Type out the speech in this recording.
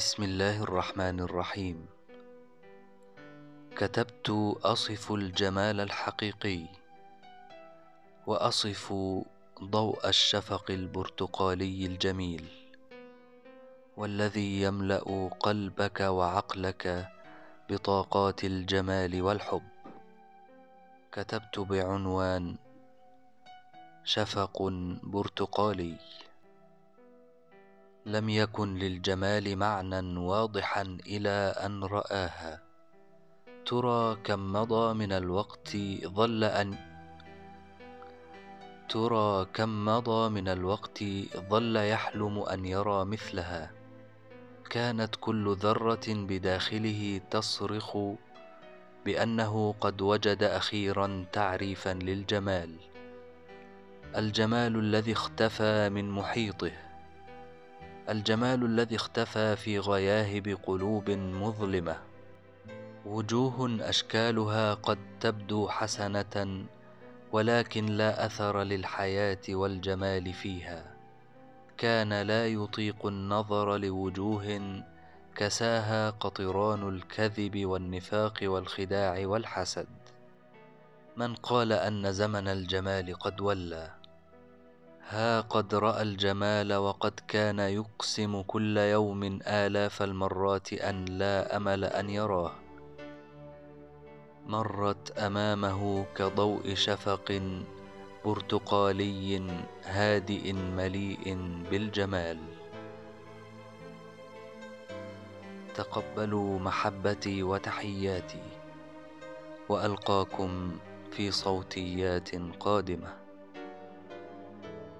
بسم الله الرحمن الرحيم. كتبت أصف الجمال الحقيقي وأصف ضوء الشفق البرتقالي الجميل والذي يملأ قلبك وعقلك بطاقات الجمال والحب. كتبت بعنوان شفق برتقالي. لم يكن للجمال معنى واضحا إلى أن رآها. ترى كم مضى من الوقت ظل أن ترى كم مضى من الوقت ظل يحلم أن يرى مثلها. كانت كل ذرة بداخله تصرخ بأنه قد وجد أخيرا تعريفا للجمال. الجمال الذي اختفى من محيطه. الجمال الذي اختفى في غياهب قلوب مظلمة. وجوه أشكالها قد تبدو حسنة ولكن لا أثر للحياة والجمال فيها. كان لا يطيق النظر لوجوه كساها قطران الكذب والنفاق والخداع والحسد. من قال أن زمن الجمال قد ولى. ها قد رأى الجمال وقد كان يقسم كل يوم آلاف المرات أن لا أمل أن يراه. مرت أمامه كضوء شفق برتقالي هادئ مليء بالجمال. تقبلوا محبتي وتحياتي وألقاكم في صوتيات قادمة.